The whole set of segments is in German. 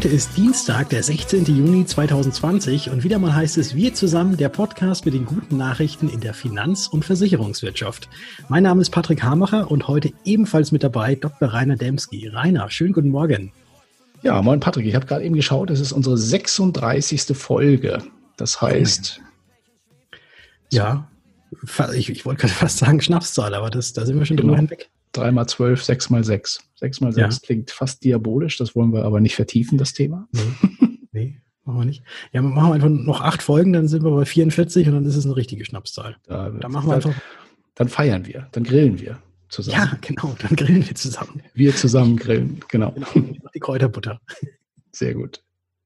Heute ist Dienstag, der 16. Juni 2020 und wieder mal heißt es Wir zusammen, der Podcast mit den guten Nachrichten in der Finanz- und Versicherungswirtschaft. Mein Name ist Patrick Hamacher und heute ebenfalls mit dabei Dr. Rainer Demski. Rainer, schönen guten Morgen. Ja, moin Patrick, ich habe gerade eben geschaut, es ist unsere 36. Folge. Das heißt. Ja, ich, ich wollte gerade fast sagen Schnapszahl, aber das, da sind wir schon genau. drüber hinweg. 3 mal 12, 6 mal 6. 6 mal 6 ja. klingt fast diabolisch, das wollen wir aber nicht vertiefen, das Thema. Nee, nee machen wir nicht. Ja, machen wir einfach noch acht Folgen, dann sind wir bei 44 und dann ist es eine richtige Schnapszahl. Da, da machen wir einfach. Dann feiern wir, dann grillen wir zusammen. Ja, genau, dann grillen wir zusammen. Wir zusammen grillen, genau. genau die Kräuterbutter. Sehr gut.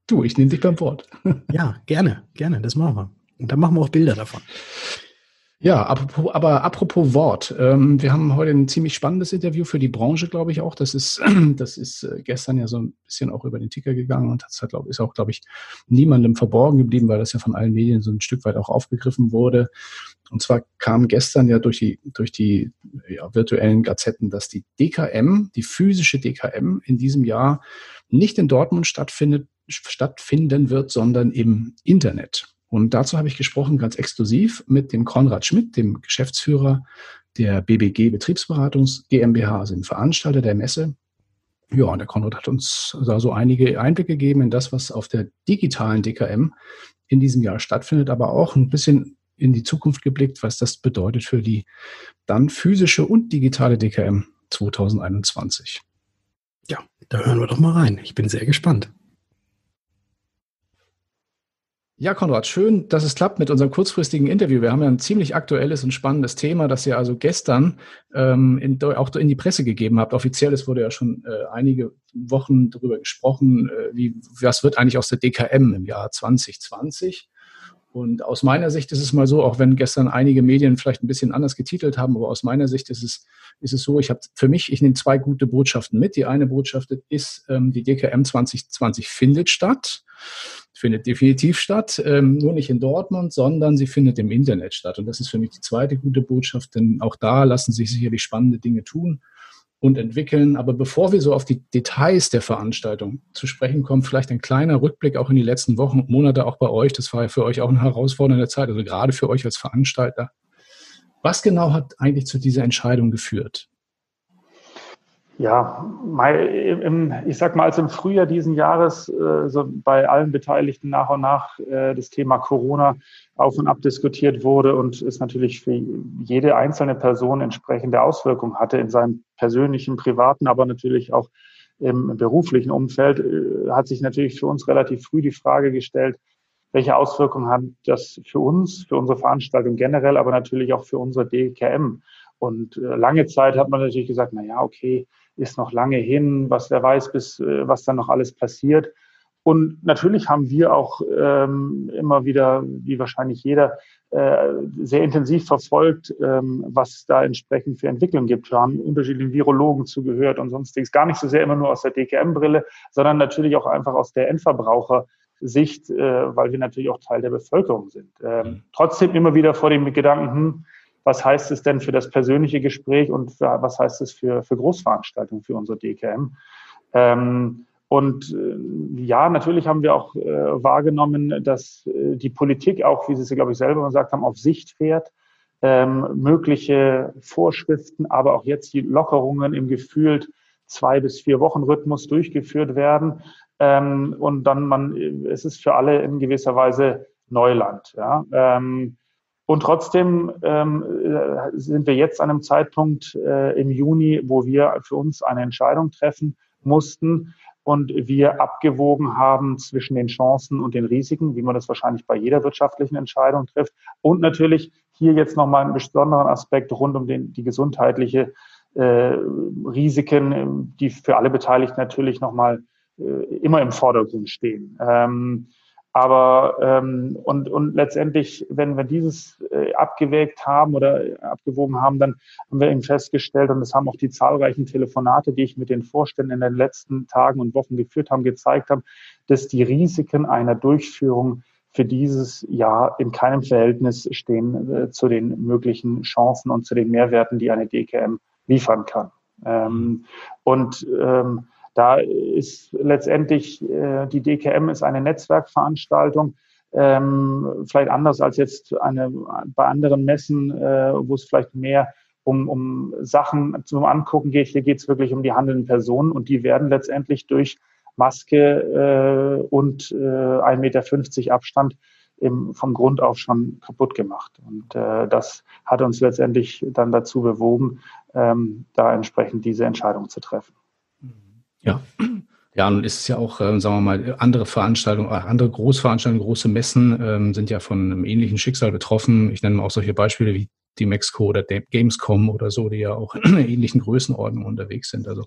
Du, ich nehme dich beim Wort. Ja, gerne, gerne, das machen wir. Und dann machen wir auch Bilder davon. Ja, apropos, aber apropos Wort. Ähm, wir haben heute ein ziemlich spannendes Interview für die Branche, glaube ich auch. Das ist, das ist äh, gestern ja so ein bisschen auch über den Ticker gegangen und das hat, glaub, ist auch, glaube ich, niemandem verborgen geblieben, weil das ja von allen Medien so ein Stück weit auch aufgegriffen wurde. Und zwar kam gestern ja durch die, durch die ja, virtuellen Gazetten, dass die DKM, die physische DKM in diesem Jahr nicht in Dortmund stattfindet, stattfinden wird, sondern im Internet. Und dazu habe ich gesprochen, ganz exklusiv, mit dem Konrad Schmidt, dem Geschäftsführer der BBG Betriebsberatungs GmbH, also dem Veranstalter der Messe. Ja, und der Konrad hat uns da so einige Einblicke gegeben in das, was auf der digitalen DKM in diesem Jahr stattfindet, aber auch ein bisschen in die Zukunft geblickt, was das bedeutet für die dann physische und digitale DKM 2021. Ja, da hören wir doch mal rein. Ich bin sehr gespannt. Ja, Konrad, schön, dass es klappt mit unserem kurzfristigen Interview. Wir haben ja ein ziemlich aktuelles und spannendes Thema, das ihr also gestern ähm, in, auch in die Presse gegeben habt. Offiziell, es wurde ja schon äh, einige Wochen darüber gesprochen, äh, wie, was wird eigentlich aus der DKM im Jahr 2020. Und aus meiner Sicht ist es mal so, auch wenn gestern einige Medien vielleicht ein bisschen anders getitelt haben, aber aus meiner Sicht ist es, ist es so, ich habe für mich, ich nehme zwei gute Botschaften mit. Die eine Botschaft ist, ähm, die DKM 2020 findet statt findet definitiv statt, ähm, nur nicht in Dortmund, sondern sie findet im Internet statt. Und das ist für mich die zweite gute Botschaft, denn auch da lassen sich sicherlich spannende Dinge tun und entwickeln. Aber bevor wir so auf die Details der Veranstaltung zu sprechen kommen, vielleicht ein kleiner Rückblick auch in die letzten Wochen und Monate auch bei euch. Das war ja für euch auch eine herausfordernde Zeit, also gerade für euch als Veranstalter. Was genau hat eigentlich zu dieser Entscheidung geführt? Ja, ich sag mal, als im Frühjahr diesen Jahres äh, so bei allen Beteiligten nach und nach äh, das Thema Corona auf und ab diskutiert wurde und es natürlich für jede einzelne Person entsprechende Auswirkungen hatte in seinem persönlichen, privaten, aber natürlich auch im beruflichen Umfeld, äh, hat sich natürlich für uns relativ früh die Frage gestellt, welche Auswirkungen hat das für uns, für unsere Veranstaltung generell, aber natürlich auch für unsere DKM. Und lange Zeit hat man natürlich gesagt, na ja, okay, ist noch lange hin, was wer weiß, bis äh, was dann noch alles passiert. Und natürlich haben wir auch ähm, immer wieder, wie wahrscheinlich jeder, äh, sehr intensiv verfolgt, ähm, was da entsprechend für Entwicklungen gibt. Wir haben unterschiedlichen Virologen zugehört und sonstiges. Gar nicht so sehr immer nur aus der DKM-Brille, sondern natürlich auch einfach aus der Endverbrauchersicht, äh, weil wir natürlich auch Teil der Bevölkerung sind. Ähm, mhm. trotzdem immer wieder vor dem Gedanken, hm, was heißt es denn für das persönliche Gespräch und für, was heißt es für, für Großveranstaltungen für unsere DKM. Ähm, und äh, ja, natürlich haben wir auch äh, wahrgenommen, dass äh, die Politik auch, wie Sie es, glaube ich, selber gesagt haben, auf Sicht fährt, ähm, mögliche Vorschriften, aber auch jetzt die Lockerungen im gefühlt zwei bis vier Wochen Rhythmus durchgeführt werden. Ähm, und dann man, es ist für alle in gewisser Weise Neuland. Ja. Ähm, und trotzdem ähm, äh, sind wir jetzt an einem Zeitpunkt äh, im Juni, wo wir für uns eine Entscheidung treffen mussten und wir abgewogen haben zwischen den Chancen und den Risiken, wie man das wahrscheinlich bei jeder wirtschaftlichen Entscheidung trifft. Und natürlich hier jetzt nochmal einen besonderen Aspekt rund um den, die gesundheitliche äh, Risiken, die für alle Beteiligten natürlich nochmal äh, immer im Vordergrund stehen. Ähm, aber ähm, und, und letztendlich, wenn wir dieses äh, abgewägt haben oder abgewogen haben, dann haben wir eben festgestellt, und das haben auch die zahlreichen Telefonate, die ich mit den Vorständen in den letzten Tagen und Wochen geführt haben, gezeigt haben, dass die Risiken einer Durchführung für dieses Jahr in keinem Verhältnis stehen äh, zu den möglichen Chancen und zu den Mehrwerten, die eine DKM liefern kann. Ähm, und ähm, Da ist letztendlich äh, die DKM ist eine Netzwerkveranstaltung, ähm, vielleicht anders als jetzt eine, bei anderen Messen, äh, wo es vielleicht mehr um, um Sachen zum Angucken geht. Hier geht es wirklich um die handelnden Personen und die werden letztendlich durch Maske äh, und äh, 1,50 Meter Abstand im, vom Grund auf schon kaputt gemacht. Und äh, das hat uns letztendlich dann dazu bewogen, ähm, da entsprechend diese Entscheidung zu treffen. Ja. Ja, nun ist es ja auch, äh, sagen wir mal, andere Veranstaltungen, äh, andere Großveranstaltungen, große Messen ähm, sind ja von einem ähnlichen Schicksal betroffen. Ich nenne auch solche Beispiele wie die Mexco oder Gamescom oder so, die ja auch in ähnlichen Größenordnung unterwegs sind. Also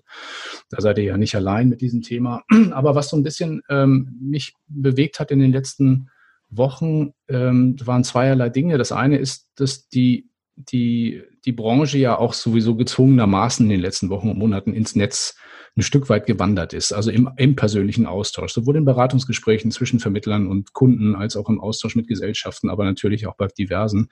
da seid ihr ja nicht allein mit diesem Thema. Aber was so ein bisschen ähm, mich bewegt hat in den letzten Wochen, ähm, waren zweierlei Dinge. Das eine ist, dass die, die, die Branche ja auch sowieso gezwungenermaßen in den letzten Wochen und Monaten ins Netz ein Stück weit gewandert ist, also im, im persönlichen Austausch, sowohl in Beratungsgesprächen zwischen Vermittlern und Kunden als auch im Austausch mit Gesellschaften, aber natürlich auch bei diversen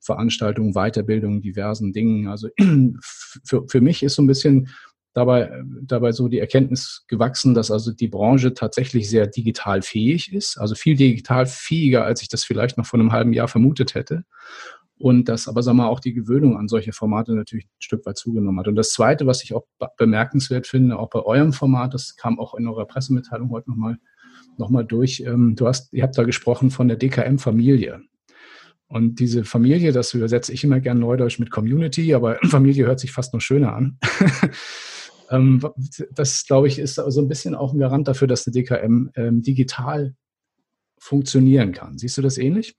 Veranstaltungen, Weiterbildungen, diversen Dingen. Also für, für mich ist so ein bisschen dabei, dabei so die Erkenntnis gewachsen, dass also die Branche tatsächlich sehr digital fähig ist, also viel digital fähiger, als ich das vielleicht noch vor einem halben Jahr vermutet hätte. Und dass aber, sagen wir mal, auch die Gewöhnung an solche Formate natürlich ein Stück weit zugenommen hat. Und das Zweite, was ich auch bemerkenswert finde, auch bei eurem Format, das kam auch in eurer Pressemitteilung heute nochmal noch mal durch, ähm, du hast, ihr habt da gesprochen von der DKM-Familie. Und diese Familie, das übersetze ich immer gern neudeutsch mit Community, aber Familie hört sich fast noch schöner an. Ähm, das, glaube ich, ist so ein bisschen auch ein Garant dafür, dass eine DKM ähm, digital funktionieren kann. Siehst du das ähnlich?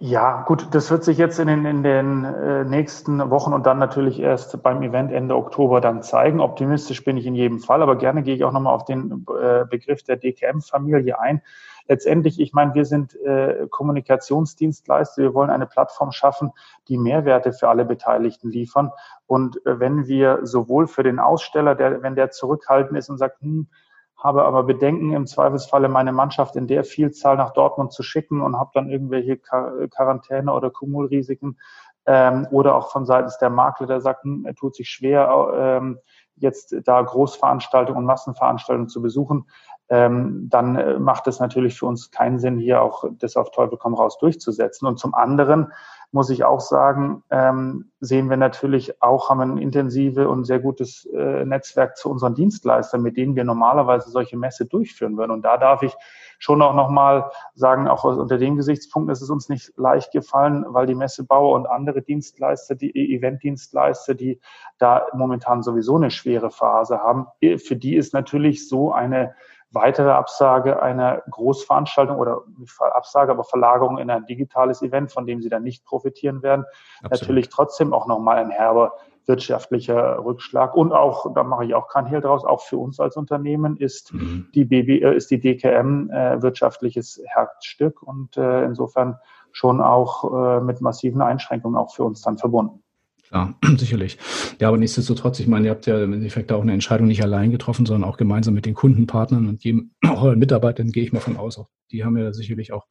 Ja, gut, das wird sich jetzt in den, in den äh, nächsten Wochen und dann natürlich erst beim Event Ende Oktober dann zeigen. Optimistisch bin ich in jedem Fall, aber gerne gehe ich auch nochmal auf den äh, Begriff der DKM-Familie ein. Letztendlich, ich meine, wir sind äh, Kommunikationsdienstleister, wir wollen eine Plattform schaffen, die Mehrwerte für alle Beteiligten liefern. Und äh, wenn wir sowohl für den Aussteller, der, wenn der zurückhaltend ist und sagt, hm, habe aber Bedenken, im Zweifelsfalle meine Mannschaft in der Vielzahl nach Dortmund zu schicken und habe dann irgendwelche Quarantäne- oder Kumulrisiken. Ähm, oder auch von seitens der Makler, der sagt, hm, er tut sich schwer, ähm, jetzt da Großveranstaltungen und Massenveranstaltungen zu besuchen, ähm, dann äh, macht es natürlich für uns keinen Sinn, hier auch das auf Teufel komm raus durchzusetzen. Und zum anderen muss ich auch sagen, ähm, sehen wir natürlich auch, haben ein intensive und sehr gutes äh, Netzwerk zu unseren Dienstleistern, mit denen wir normalerweise solche Messe durchführen würden. Und da darf ich schon auch nochmal sagen, auch unter dem Gesichtspunkt ist es uns nicht leicht gefallen, weil die Messebauer und andere Dienstleister, die Eventdienstleister, die da momentan sowieso eine schwere Phase haben, für die ist natürlich so eine weitere Absage einer Großveranstaltung oder Absage, aber Verlagerung in ein digitales Event, von dem sie dann nicht profitieren werden, Absolut. natürlich trotzdem auch nochmal ein herber wirtschaftlicher Rückschlag. Und auch, da mache ich auch kein Hehl draus, auch für uns als Unternehmen ist mhm. die BB, äh, ist die DKM äh, wirtschaftliches Herzstück und äh, insofern schon auch äh, mit massiven Einschränkungen auch für uns dann verbunden. Klar, sicherlich. Ja, aber nichtsdestotrotz, ich meine, ihr habt ja im Endeffekt auch eine Entscheidung nicht allein getroffen, sondern auch gemeinsam mit den Kundenpartnern und jedem, auch euren Mitarbeitern, gehe ich mal von aus. Auch die haben ja sicherlich auch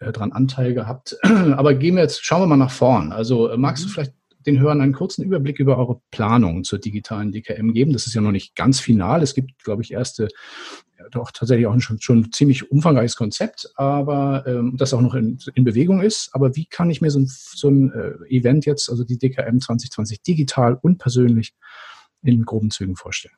äh, dran Anteil gehabt. Aber gehen wir jetzt, schauen wir mal nach vorn. Also äh, magst du mhm. vielleicht den Hörern einen kurzen Überblick über eure Planung zur digitalen DKM geben? Das ist ja noch nicht ganz final. Es gibt, glaube ich, erste doch tatsächlich auch schon, schon ziemlich umfangreiches Konzept, aber ähm, das auch noch in, in, Bewegung ist. Aber wie kann ich mir so ein, so ein äh, Event jetzt, also die DKM 2020, digital und persönlich in groben Zügen vorstellen?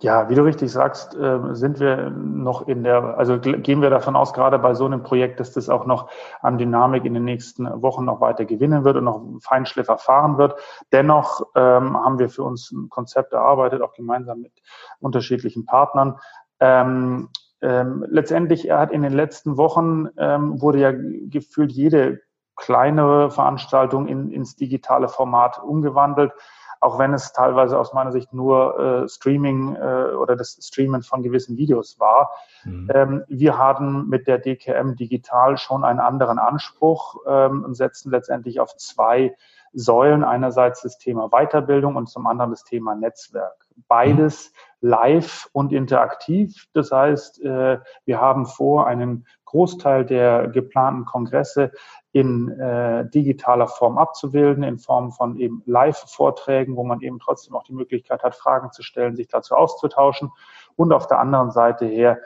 Ja, wie du richtig sagst, äh, sind wir noch in der, also gehen wir davon aus, gerade bei so einem Projekt, dass das auch noch an Dynamik in den nächsten Wochen noch weiter gewinnen wird und noch Feinschliff erfahren wird. Dennoch ähm, haben wir für uns ein Konzept erarbeitet, auch gemeinsam mit unterschiedlichen Partnern, ähm, ähm, letztendlich, hat in den letzten Wochen, ähm, wurde ja gefühlt jede kleinere Veranstaltung in, ins digitale Format umgewandelt, auch wenn es teilweise aus meiner Sicht nur äh, Streaming äh, oder das Streamen von gewissen Videos war. Mhm. Ähm, wir haben mit der DKM Digital schon einen anderen Anspruch ähm, und setzen letztendlich auf zwei Säulen. Einerseits das Thema Weiterbildung und zum anderen das Thema Netzwerk. Beides live und interaktiv. Das heißt, äh, wir haben vor, einen Großteil der geplanten Kongresse in äh, digitaler Form abzubilden, in Form von eben Live-Vorträgen, wo man eben trotzdem auch die Möglichkeit hat, Fragen zu stellen, sich dazu auszutauschen und auf der anderen Seite her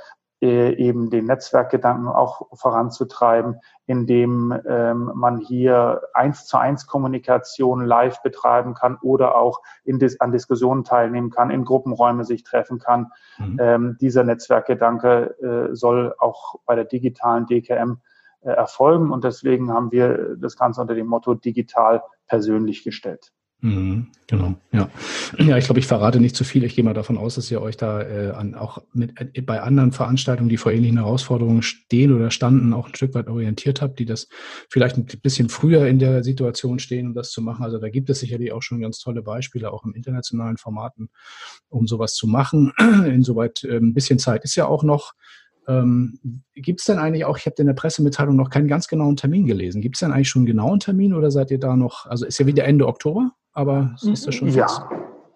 äh, eben den Netzwerkgedanken auch voranzutreiben, indem ähm, man hier eins zu eins Kommunikation live betreiben kann oder auch in dis an Diskussionen teilnehmen kann, in Gruppenräume sich treffen kann. Mhm. Ähm, dieser Netzwerkgedanke äh, soll auch bei der digitalen DKM äh, erfolgen und deswegen haben wir das Ganze unter dem Motto digital persönlich gestellt. Mhm, genau, ja. Ja, ich glaube, ich verrate nicht zu viel. Ich gehe mal davon aus, dass ihr euch da äh, an, auch mit, äh, bei anderen Veranstaltungen, die vor ähnlichen Herausforderungen stehen oder standen, auch ein Stück weit orientiert habt, die das vielleicht ein bisschen früher in der Situation stehen, um das zu machen. Also da gibt es sicherlich auch schon ganz tolle Beispiele, auch im internationalen Formaten, um sowas zu machen. Insoweit äh, ein bisschen Zeit ist ja auch noch. Ähm, Gibt es denn eigentlich auch, ich habe in der Pressemitteilung noch keinen ganz genauen Termin gelesen. Gibt es denn eigentlich schon einen genauen Termin oder seid ihr da noch, also ist ja wieder Ende Oktober? Aber ist das schon ja. fix?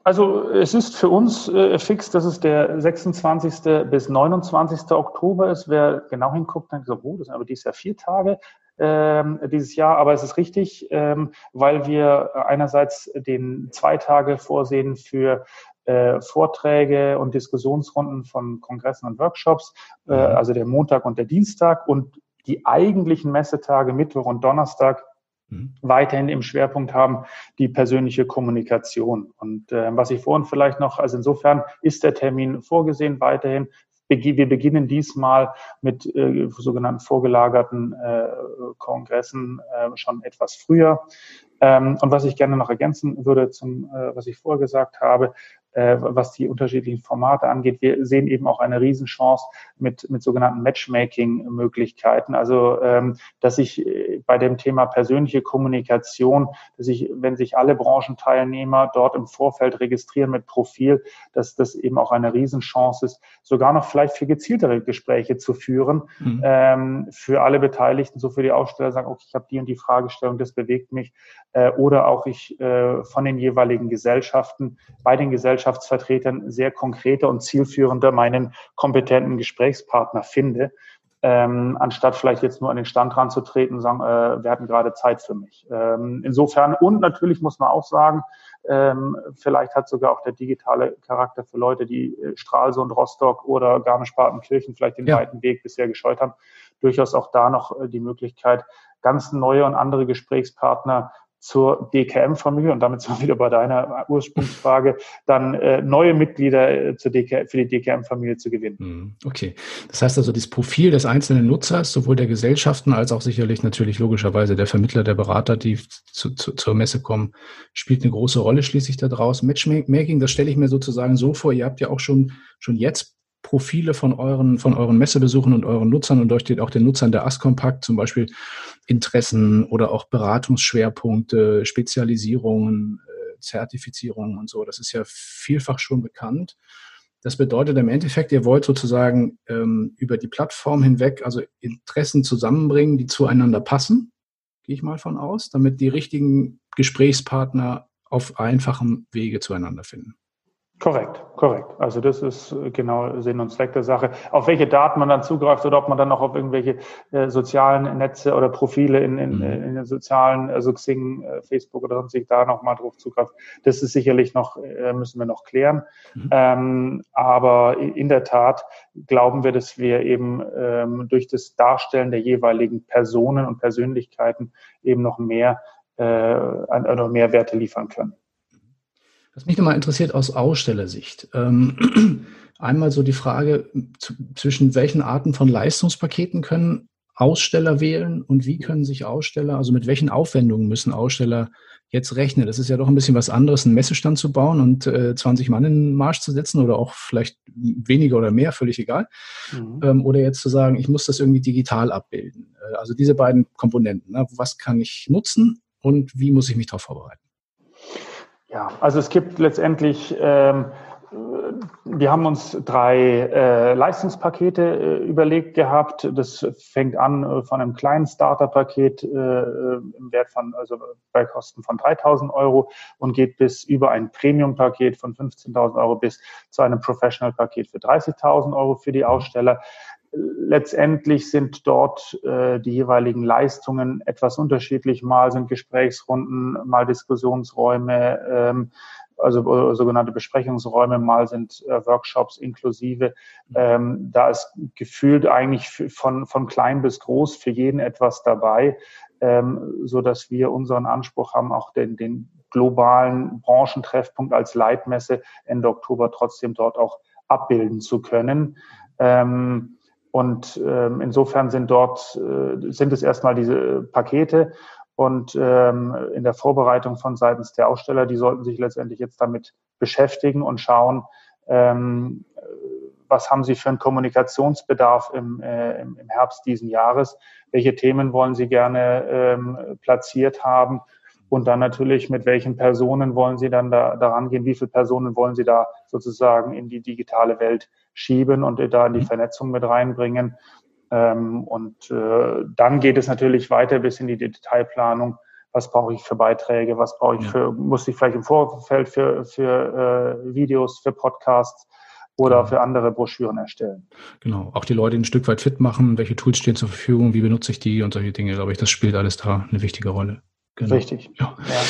Also es ist für uns äh, fix, dass es der 26. bis 29. Oktober ist. Wer genau hinguckt, denkt so, oh, das sind aber dieses Jahr vier Tage ähm, dieses Jahr. Aber es ist richtig, ähm, weil wir einerseits den zwei Tage vorsehen für äh, Vorträge und Diskussionsrunden von Kongressen und Workshops, äh, mhm. also der Montag und der Dienstag und die eigentlichen Messetage Mittwoch und Donnerstag Mhm. weiterhin im Schwerpunkt haben, die persönliche Kommunikation. Und äh, was ich vorhin vielleicht noch, also insofern ist der Termin vorgesehen weiterhin. Wir beginnen diesmal mit äh, sogenannten vorgelagerten äh, Kongressen äh, schon etwas früher. Ähm, und was ich gerne noch ergänzen würde zum, äh, was ich vorher gesagt habe, äh, was die unterschiedlichen Formate angeht. Wir sehen eben auch eine Riesenchance mit, mit sogenannten Matchmaking-Möglichkeiten. Also, ähm, dass ich äh, bei dem Thema persönliche Kommunikation, dass ich, wenn sich alle Branchenteilnehmer dort im Vorfeld registrieren mit Profil, dass das eben auch eine Riesenchance ist, sogar noch vielleicht für gezieltere Gespräche zu führen, mhm. ähm, für alle Beteiligten, so für die Aussteller sagen, okay, ich habe die und die Fragestellung, das bewegt mich, äh, oder auch ich äh, von den jeweiligen Gesellschaften bei den Gesellschaften Gesellschaftsvertretern sehr konkreter und zielführender meinen kompetenten Gesprächspartner finde, ähm, anstatt vielleicht jetzt nur an den Stand ranzutreten und sagen, äh, wir hatten gerade Zeit für mich. Ähm, insofern, und natürlich muss man auch sagen, ähm, vielleicht hat sogar auch der digitale Charakter für Leute, die äh, Stralsund, Rostock oder Garmisch-Partenkirchen vielleicht den ja. weiten Weg bisher gescheut haben, durchaus auch da noch äh, die Möglichkeit, ganz neue und andere Gesprächspartner zur DKM-Familie und damit sind wir wieder bei deiner Ursprungsfrage, dann äh, neue Mitglieder äh, zur DK, für die DKM-Familie zu gewinnen. Mhm. Okay. Das heißt also, das Profil des einzelnen Nutzers, sowohl der Gesellschaften als auch sicherlich natürlich logischerweise der Vermittler, der Berater, die zu, zu, zur Messe kommen, spielt eine große Rolle schließlich da draußen. Matchmaking, das stelle ich mir sozusagen so vor, ihr habt ja auch schon, schon jetzt Profile von euren, von euren Messebesuchen und euren Nutzern und euch auch den Nutzern der Askompakt, zum Beispiel Interessen oder auch Beratungsschwerpunkte, Spezialisierungen, äh, Zertifizierungen und so. Das ist ja vielfach schon bekannt. Das bedeutet im Endeffekt, ihr wollt sozusagen ähm, über die Plattform hinweg also Interessen zusammenbringen, die zueinander passen, gehe ich mal von aus, damit die richtigen Gesprächspartner auf einfachem Wege zueinander finden. Korrekt, korrekt. Also das ist äh, genau Sinn und Zweck der Sache. Auf welche Daten man dann zugreift oder ob man dann noch auf irgendwelche äh, sozialen Netze oder Profile in, in, mhm. in den sozialen, also Xing, äh, Facebook oder sonst da nochmal drauf zugreift, das ist sicherlich noch, äh, müssen wir noch klären. Mhm. Ähm, aber in der Tat glauben wir, dass wir eben ähm, durch das Darstellen der jeweiligen Personen und Persönlichkeiten eben noch mehr, äh, noch mehr Werte liefern können. Was mich nochmal interessiert aus Ausstellersicht. Ähm, einmal so die Frage, zwischen welchen Arten von Leistungspaketen können Aussteller wählen und wie können sich Aussteller, also mit welchen Aufwendungen müssen Aussteller jetzt rechnen? Das ist ja doch ein bisschen was anderes, einen Messestand zu bauen und äh, 20 Mann in den Marsch zu setzen oder auch vielleicht weniger oder mehr, völlig egal. Mhm. Ähm, oder jetzt zu sagen, ich muss das irgendwie digital abbilden. Äh, also diese beiden Komponenten. Ne? Was kann ich nutzen und wie muss ich mich darauf vorbereiten? Ja, also es gibt letztendlich ähm, wir haben uns drei äh, Leistungspakete äh, überlegt gehabt. Das fängt an äh, von einem kleinen Starterpaket äh, im Wert von, also bei Kosten von 3000 Euro und geht bis über ein Premium-Paket von 15.000 Euro bis zu einem Professional-Paket für 30.000 Euro für die Aussteller. Letztendlich sind dort äh, die jeweiligen Leistungen etwas unterschiedlich. Mal sind Gesprächsrunden, mal Diskussionsräume, ähm, also äh, sogenannte Besprechungsräume, mal sind äh, Workshops inklusive. Ähm, da ist gefühlt eigentlich von, von klein bis groß für jeden etwas dabei, ähm, so dass wir unseren Anspruch haben, auch den, den globalen Branchentreffpunkt als Leitmesse Ende Oktober trotzdem dort auch abbilden zu können. Ähm, und ähm, insofern sind dort, äh, sind es erstmal diese Pakete. Und ähm, in der Vorbereitung von seitens der Aussteller, die sollten sich letztendlich jetzt damit beschäftigen und schauen, ähm, was haben sie für einen Kommunikationsbedarf im, äh, im Herbst diesen Jahres, welche Themen wollen sie gerne ähm, platziert haben und dann natürlich, mit welchen Personen wollen Sie dann da, daran gehen, wie viele Personen wollen Sie da sozusagen in die digitale Welt schieben und da in die mhm. Vernetzung mit reinbringen. Ähm, und äh, dann geht es natürlich weiter bis in die Detailplanung. Was brauche ich für Beiträge? Was brauche ich für, muss ich vielleicht im Vorfeld für, für äh, Videos, für Podcasts oder genau. für andere Broschüren erstellen. Genau, auch die Leute ein Stück weit fit machen, welche Tools stehen zur Verfügung, wie benutze ich die und solche Dinge, glaube ich, das spielt alles da eine wichtige Rolle. Genau. Richtig. Ja. ja.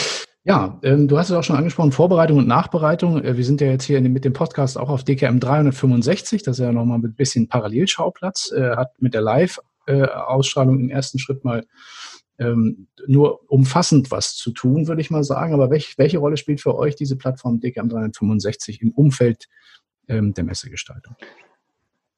Ja, ähm, du hast es auch schon angesprochen, Vorbereitung und Nachbereitung. Äh, wir sind ja jetzt hier in, mit dem Podcast auch auf DKM 365, das ist ja nochmal ein bisschen Parallelschauplatz, äh, hat mit der Live-Ausstrahlung im ersten Schritt mal ähm, nur umfassend was zu tun, würde ich mal sagen. Aber welch, welche Rolle spielt für euch diese Plattform DKM 365 im Umfeld ähm, der Messegestaltung?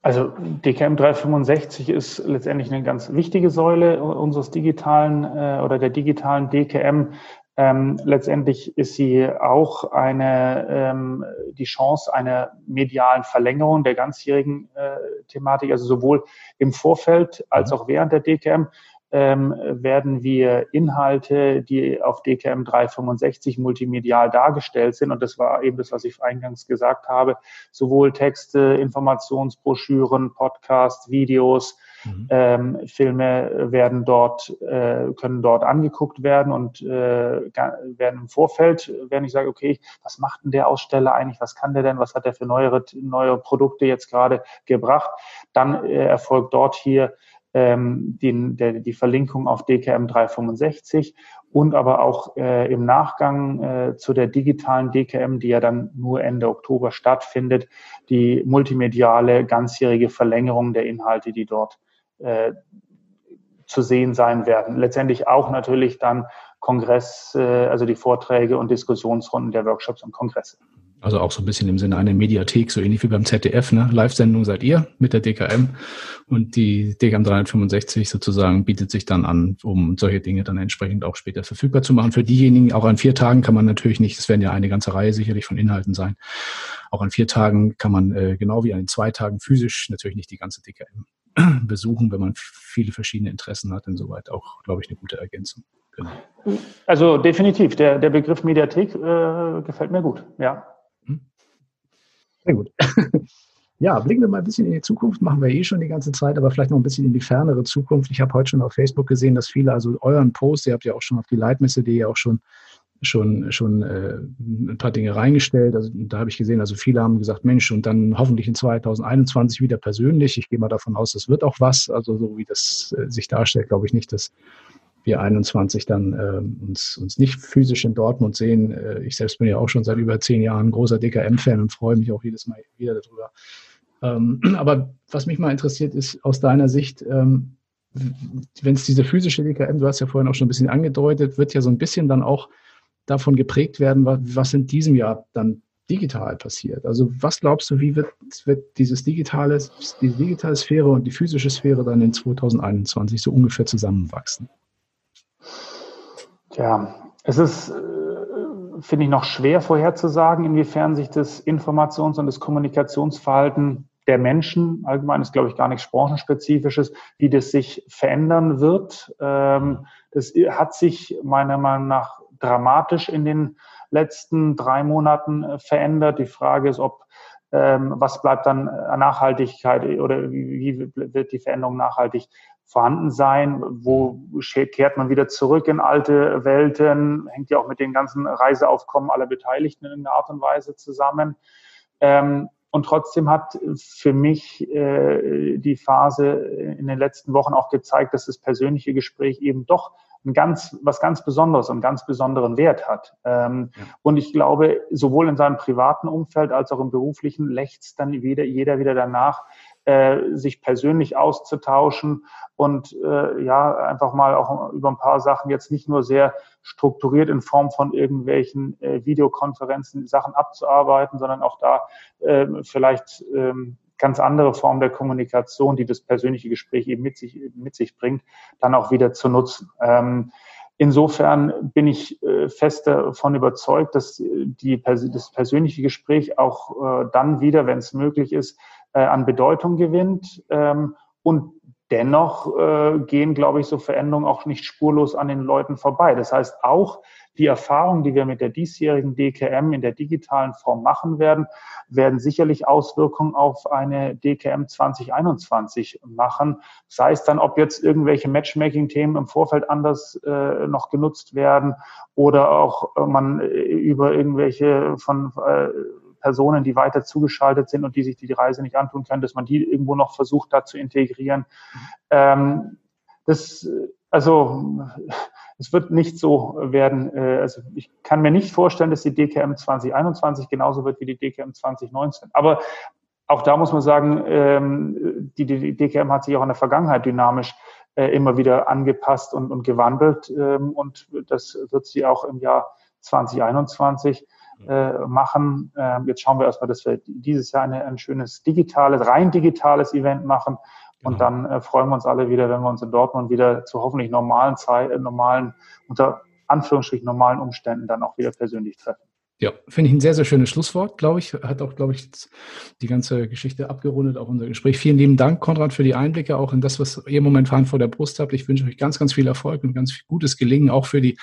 Also DKM 365 ist letztendlich eine ganz wichtige Säule unseres digitalen äh, oder der digitalen DKM. Ähm, letztendlich ist sie auch eine ähm, die Chance einer medialen Verlängerung der ganzjährigen äh, Thematik, also sowohl im Vorfeld als mhm. auch während der DKM ähm, werden wir Inhalte, die auf DKM 365 multimedial dargestellt sind, und das war eben das, was ich eingangs gesagt habe, sowohl Texte, Informationsbroschüren, Podcasts, Videos, mhm. ähm, Filme werden dort, äh, können dort angeguckt werden und äh, werden im Vorfeld, wenn ich sage, okay, was macht denn der Aussteller eigentlich, was kann der denn, was hat er für neuere, neue Produkte jetzt gerade gebracht, dann äh, erfolgt dort hier ähm, den, der, die Verlinkung auf DKM 365 und aber auch äh, im Nachgang äh, zu der digitalen DKM, die ja dann nur Ende Oktober stattfindet, die multimediale ganzjährige Verlängerung der Inhalte, die dort äh, zu sehen sein werden. Letztendlich auch natürlich dann Kongress, äh, also die Vorträge und Diskussionsrunden der Workshops und Kongresse. Also auch so ein bisschen im Sinne einer Mediathek, so ähnlich wie beim ZDF, ne? Live-Sendung seid ihr mit der DKM und die DKM 365 sozusagen bietet sich dann an, um solche Dinge dann entsprechend auch später verfügbar zu machen. Für diejenigen, auch an vier Tagen kann man natürlich nicht, es werden ja eine ganze Reihe sicherlich von Inhalten sein. Auch an vier Tagen kann man äh, genau wie an den zwei Tagen physisch natürlich nicht die ganze DKM besuchen, wenn man viele verschiedene Interessen hat. Insoweit auch, glaube ich, eine gute Ergänzung. Genau. Also definitiv, der, der Begriff Mediathek äh, gefällt mir gut, ja. Sehr gut. Ja, blicken wir mal ein bisschen in die Zukunft, machen wir eh schon die ganze Zeit, aber vielleicht noch ein bisschen in die fernere Zukunft. Ich habe heute schon auf Facebook gesehen, dass viele, also euren Post, ihr habt ja auch schon auf die Leitmesse.de auch schon schon schon äh, ein paar Dinge reingestellt. Also da habe ich gesehen, also viele haben gesagt, Mensch, und dann hoffentlich in 2021 wieder persönlich. Ich gehe mal davon aus, das wird auch was. Also so wie das äh, sich darstellt, glaube ich nicht, dass wir 21 dann äh, uns, uns nicht physisch in Dortmund sehen. Äh, ich selbst bin ja auch schon seit über zehn Jahren großer DKM-Fan und freue mich auch jedes Mal wieder darüber. Ähm, aber was mich mal interessiert ist, aus deiner Sicht, ähm, wenn es diese physische DKM, du hast ja vorhin auch schon ein bisschen angedeutet, wird ja so ein bisschen dann auch davon geprägt werden, was, was in diesem Jahr dann digital passiert. Also was glaubst du, wie wird, wird dieses digitale, die digitale Sphäre und die physische Sphäre dann in 2021 so ungefähr zusammenwachsen? Ja, es ist, äh, finde ich, noch schwer vorherzusagen, inwiefern sich das Informations- und das Kommunikationsverhalten der Menschen, allgemein ist, glaube ich, gar nichts Branchenspezifisches, wie das sich verändern wird. Ähm, das hat sich meiner Meinung nach dramatisch in den letzten drei Monaten äh, verändert. Die Frage ist, ob ähm, was bleibt dann an Nachhaltigkeit oder wie, wird die Veränderung nachhaltig vorhanden sein? Wo kehrt man wieder zurück in alte Welten? Hängt ja auch mit den ganzen Reiseaufkommen aller Beteiligten in irgendeiner Art und Weise zusammen. Ähm, und trotzdem hat für mich äh, die Phase in den letzten Wochen auch gezeigt, dass das persönliche Gespräch eben doch ein ganz, was ganz Besonderes und ganz besonderen Wert hat. Ähm, ja. Und ich glaube, sowohl in seinem privaten Umfeld als auch im beruflichen lächzt dann wieder, jeder wieder danach, äh, sich persönlich auszutauschen und äh, ja, einfach mal auch über ein paar Sachen jetzt nicht nur sehr strukturiert in Form von irgendwelchen äh, Videokonferenzen Sachen abzuarbeiten, sondern auch da äh, vielleicht ähm, ganz andere Form der Kommunikation, die das persönliche Gespräch eben mit sich, mit sich bringt, dann auch wieder zu nutzen. Ähm, insofern bin ich äh, fest davon überzeugt, dass die, das persönliche Gespräch auch äh, dann wieder, wenn es möglich ist, äh, an Bedeutung gewinnt. Ähm, und dennoch gehen, glaube ich, so Veränderungen auch nicht spurlos an den Leuten vorbei. Das heißt, auch die Erfahrungen, die wir mit der diesjährigen DKM in der digitalen Form machen werden, werden sicherlich Auswirkungen auf eine DKM 2021 machen. Sei es dann, ob jetzt irgendwelche Matchmaking-Themen im Vorfeld anders äh, noch genutzt werden oder auch äh, man äh, über irgendwelche von äh, Personen, die weiter zugeschaltet sind und die sich die Reise nicht antun können, dass man die irgendwo noch versucht, da zu integrieren. Ähm, das, also, es wird nicht so werden. Äh, also ich kann mir nicht vorstellen, dass die DKM 2021 genauso wird wie die DKM 2019. Aber auch da muss man sagen, ähm, die, die DKM hat sich auch in der Vergangenheit dynamisch äh, immer wieder angepasst und, und gewandelt. Ähm, und das wird sie auch im Jahr 2021 äh, machen. Ähm, jetzt schauen wir erstmal, dass wir dieses Jahr eine, ein schönes digitales, rein digitales Event machen und genau. dann äh, freuen wir uns alle wieder, wenn wir uns in Dortmund wieder zu hoffentlich normalen Zeit, äh, normalen, unter Anführungsstrichen normalen Umständen dann auch wieder persönlich treffen. Ja, finde ich ein sehr, sehr schönes Schlusswort, glaube ich. Hat auch, glaube ich, die ganze Geschichte abgerundet, auch unser Gespräch. Vielen lieben Dank, Konrad, für die Einblicke auch in das, was ihr momentan vor der Brust habt. Ich wünsche euch ganz, ganz viel Erfolg und ganz viel gutes Gelingen, auch für die,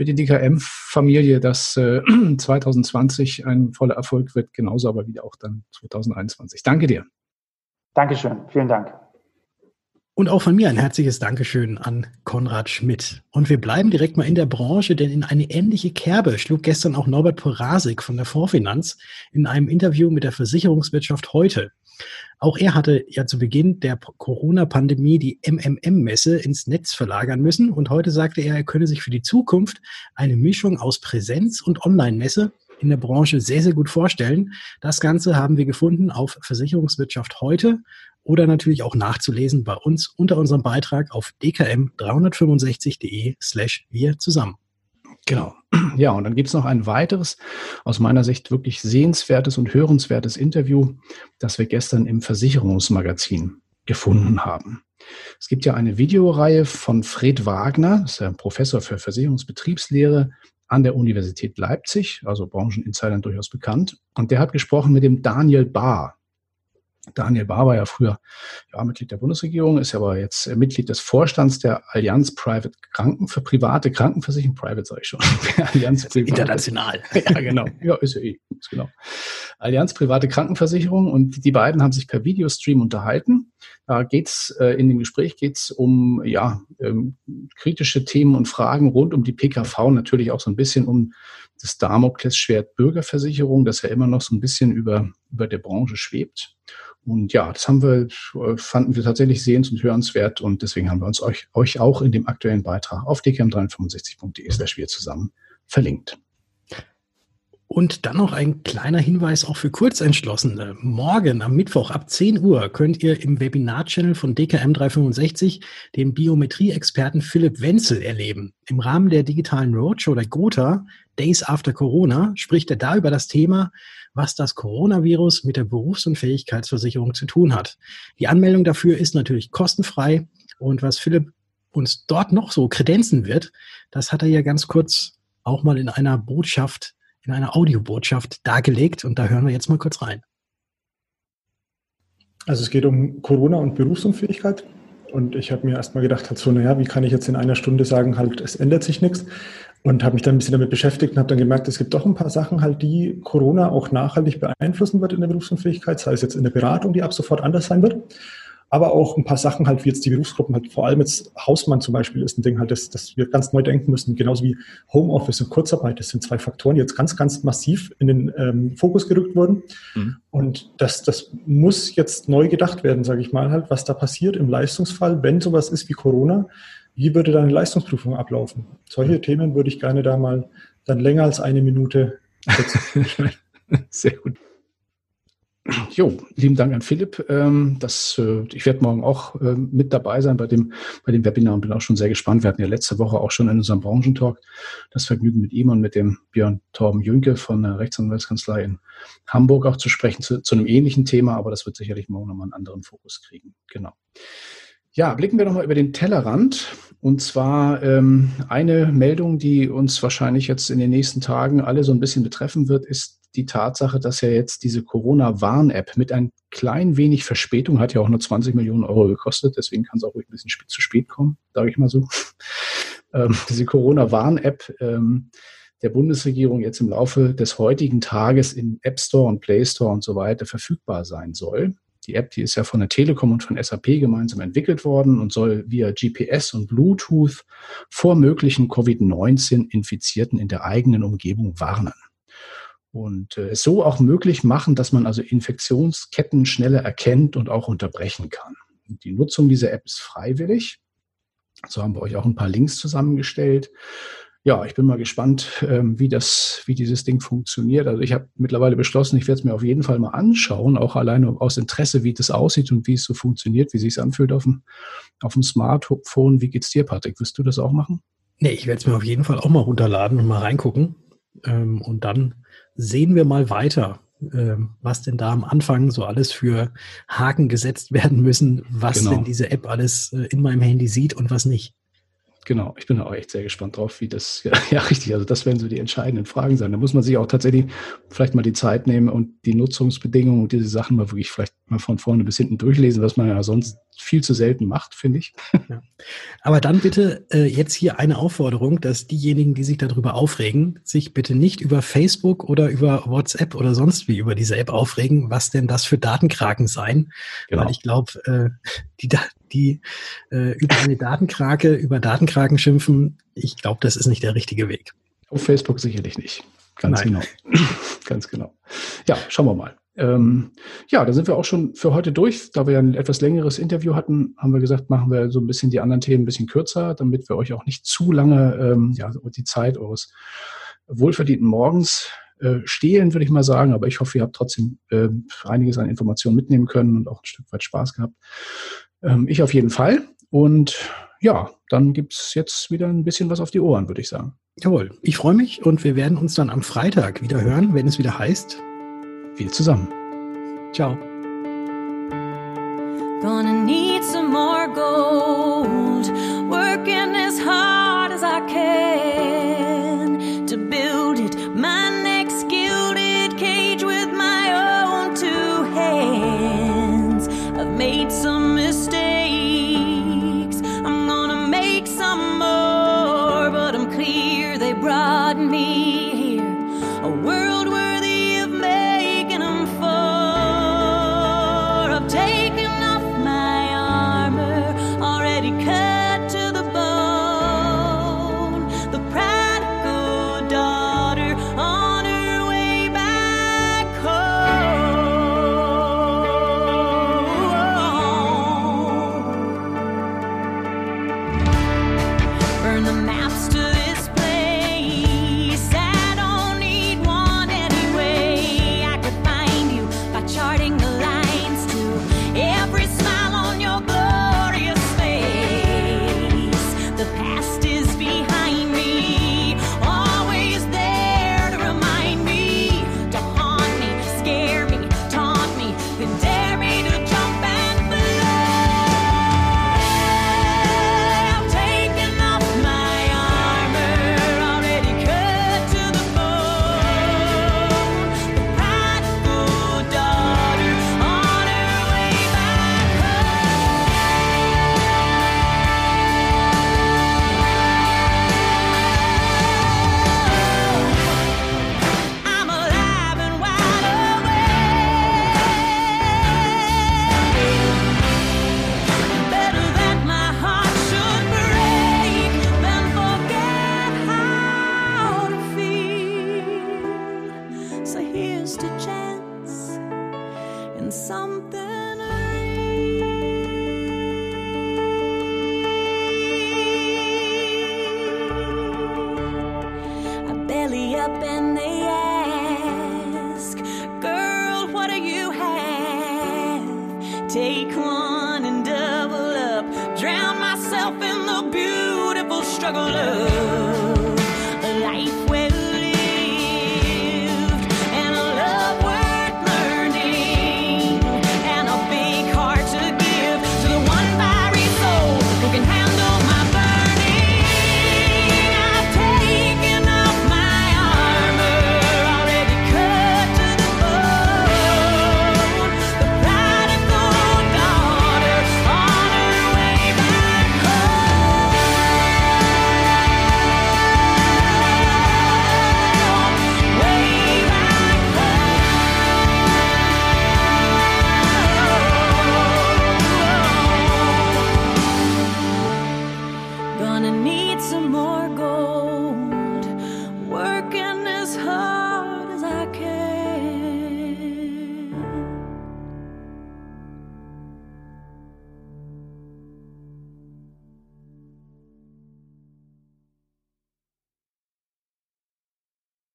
für die DKM-Familie, dass äh, 2020 ein voller Erfolg wird, genauso aber wieder auch dann 2021. Danke dir. Dankeschön, vielen Dank. Und auch von mir ein herzliches Dankeschön an Konrad Schmidt. Und wir bleiben direkt mal in der Branche, denn in eine ähnliche Kerbe schlug gestern auch Norbert Porasik von der Vorfinanz in einem Interview mit der Versicherungswirtschaft heute. Auch er hatte ja zu Beginn der Corona-Pandemie die MMM-Messe ins Netz verlagern müssen und heute sagte er, er könne sich für die Zukunft eine Mischung aus Präsenz und Online-Messe in der Branche sehr, sehr gut vorstellen. Das Ganze haben wir gefunden auf Versicherungswirtschaft heute oder natürlich auch nachzulesen bei uns unter unserem Beitrag auf dkm365.de slash wir zusammen. Genau. Ja, und dann gibt es noch ein weiteres, aus meiner Sicht wirklich sehenswertes und hörenswertes Interview, das wir gestern im Versicherungsmagazin gefunden haben. Es gibt ja eine Videoreihe von Fred Wagner, das ist ein Professor für Versicherungsbetriebslehre an der Universität Leipzig, also Brancheninsidern durchaus bekannt. Und der hat gesprochen mit dem Daniel Bahr. Daniel Bahr war ja früher ja, Mitglied der Bundesregierung, ist aber jetzt äh, Mitglied des Vorstands der Allianz Private Kranken für private Krankenversicherung, Private sage ich schon. Allianz Private. International. ja, genau. Ja, ist ja eh. Ist genau. Allianz Private Krankenversicherung und die beiden haben sich per Videostream unterhalten. Da geht's äh, in dem Gespräch geht's um ja ähm, kritische Themen und Fragen rund um die PKV, natürlich auch so ein bisschen um das Damoklesschwert Bürgerversicherung, das ja immer noch so ein bisschen über, über der Branche schwebt. Und ja, das haben wir, fanden wir tatsächlich sehens- und hörenswert und deswegen haben wir uns euch, euch auch in dem aktuellen Beitrag auf dkm365.de slash wir zusammen verlinkt. Und dann noch ein kleiner Hinweis auch für Kurzentschlossene. Morgen am Mittwoch ab 10 Uhr könnt ihr im Webinar-Channel von DKM 365 den Biometrie-Experten Philipp Wenzel erleben. Im Rahmen der digitalen Roadshow der Gotha Days After Corona spricht er da über das Thema, was das Coronavirus mit der Berufs- und Fähigkeitsversicherung zu tun hat. Die Anmeldung dafür ist natürlich kostenfrei und was Philipp uns dort noch so kredenzen wird, das hat er ja ganz kurz auch mal in einer Botschaft in einer Audiobotschaft dargelegt und da hören wir jetzt mal kurz rein. Also es geht um Corona und Berufsunfähigkeit. Und ich habe mir erstmal gedacht, halt so, naja, wie kann ich jetzt in einer Stunde sagen, halt, es ändert sich nichts. und habe mich dann ein bisschen damit beschäftigt und habe dann gemerkt, es gibt doch ein paar Sachen halt, die Corona auch nachhaltig beeinflussen wird in der Berufsunfähigkeit, sei es jetzt in der Beratung, die ab sofort anders sein wird, aber auch ein paar Sachen halt, wie jetzt die Berufsgruppen halt, vor allem jetzt Hausmann zum Beispiel ist ein Ding halt, dass, dass wir ganz neu denken müssen, genauso wie Homeoffice und Kurzarbeit, das sind zwei Faktoren, die jetzt ganz, ganz massiv in den ähm, Fokus gerückt wurden mhm. und das, das muss jetzt neu gedacht werden, sage ich mal halt, was da passiert im Leistungsfall, wenn sowas ist wie Corona, wie würde deine Leistungsprüfung ablaufen? Solche Themen würde ich gerne da mal dann länger als eine Minute setzen. Sehr gut. Jo, lieben Dank an Philipp. Ähm, das, äh, ich werde morgen auch äh, mit dabei sein bei dem, bei dem Webinar und bin auch schon sehr gespannt. Wir hatten ja letzte Woche auch schon in unserem Branchentalk das Vergnügen mit ihm und mit dem Björn Torben Jünke von der Rechtsanwaltskanzlei in Hamburg auch zu sprechen zu, zu einem ähnlichen Thema, aber das wird sicherlich morgen nochmal einen anderen Fokus kriegen. Genau. Ja, blicken wir nochmal über den Tellerrand. Und zwar ähm, eine Meldung, die uns wahrscheinlich jetzt in den nächsten Tagen alle so ein bisschen betreffen wird, ist die Tatsache, dass ja jetzt diese Corona-Warn-App mit ein klein wenig Verspätung, hat ja auch nur 20 Millionen Euro gekostet, deswegen kann es auch ruhig ein bisschen zu spät kommen, sage ich mal so. ähm, diese Corona-Warn-App ähm, der Bundesregierung jetzt im Laufe des heutigen Tages in App Store und Play Store und so weiter verfügbar sein soll. Die App, die ist ja von der Telekom und von SAP gemeinsam entwickelt worden und soll via GPS und Bluetooth vor möglichen Covid-19-Infizierten in der eigenen Umgebung warnen. Und äh, es so auch möglich machen, dass man also Infektionsketten schneller erkennt und auch unterbrechen kann. Die Nutzung dieser App ist freiwillig. So haben wir euch auch ein paar Links zusammengestellt ja, ich bin mal gespannt, ähm, wie das, wie dieses Ding funktioniert. Also ich habe mittlerweile beschlossen, ich werde es mir auf jeden Fall mal anschauen, auch alleine aus Interesse, wie das aussieht und wie es so funktioniert, wie es sich anfühlt auf dem, auf dem Smartphone. Wie geht's dir, Patrick? Wirst du das auch machen? Nee, ich werde es mir auf jeden Fall auch mal runterladen und mal reingucken. Ähm, und dann sehen wir mal weiter, ähm, was denn da am Anfang so alles für Haken gesetzt werden müssen, was genau. denn diese App alles äh, in meinem Handy sieht und was nicht. Genau, ich bin auch echt sehr gespannt drauf, wie das, ja, ja, richtig, also das werden so die entscheidenden Fragen sein. Da muss man sich auch tatsächlich vielleicht mal die Zeit nehmen und die Nutzungsbedingungen und diese Sachen mal wirklich vielleicht mal von vorne bis hinten durchlesen, was man ja sonst viel zu selten macht, finde ich. Ja. Aber dann bitte äh, jetzt hier eine Aufforderung, dass diejenigen, die sich darüber aufregen, sich bitte nicht über Facebook oder über WhatsApp oder sonst wie über diese App aufregen, was denn das für Datenkraken seien. Genau. Weil ich glaube, äh, die, die äh, über eine Datenkrake, über Datenkraken schimpfen, ich glaube, das ist nicht der richtige Weg. Auf Facebook sicherlich nicht. Ganz Nein. genau. Ganz genau. Ja, schauen wir mal. Ähm, ja, da sind wir auch schon für heute durch. Da wir ja ein etwas längeres Interview hatten, haben wir gesagt, machen wir so ein bisschen die anderen Themen ein bisschen kürzer, damit wir euch auch nicht zu lange ähm, ja, die Zeit eures wohlverdienten Morgens äh, stehlen, würde ich mal sagen. Aber ich hoffe, ihr habt trotzdem äh, einiges an Informationen mitnehmen können und auch ein Stück weit Spaß gehabt. Ähm, ich auf jeden Fall. Und ja, dann gibt es jetzt wieder ein bisschen was auf die Ohren, würde ich sagen. Jawohl, ich freue mich und wir werden uns dann am Freitag wieder hören, wenn es wieder heißt. Wir zusammen. Ciao. Gonna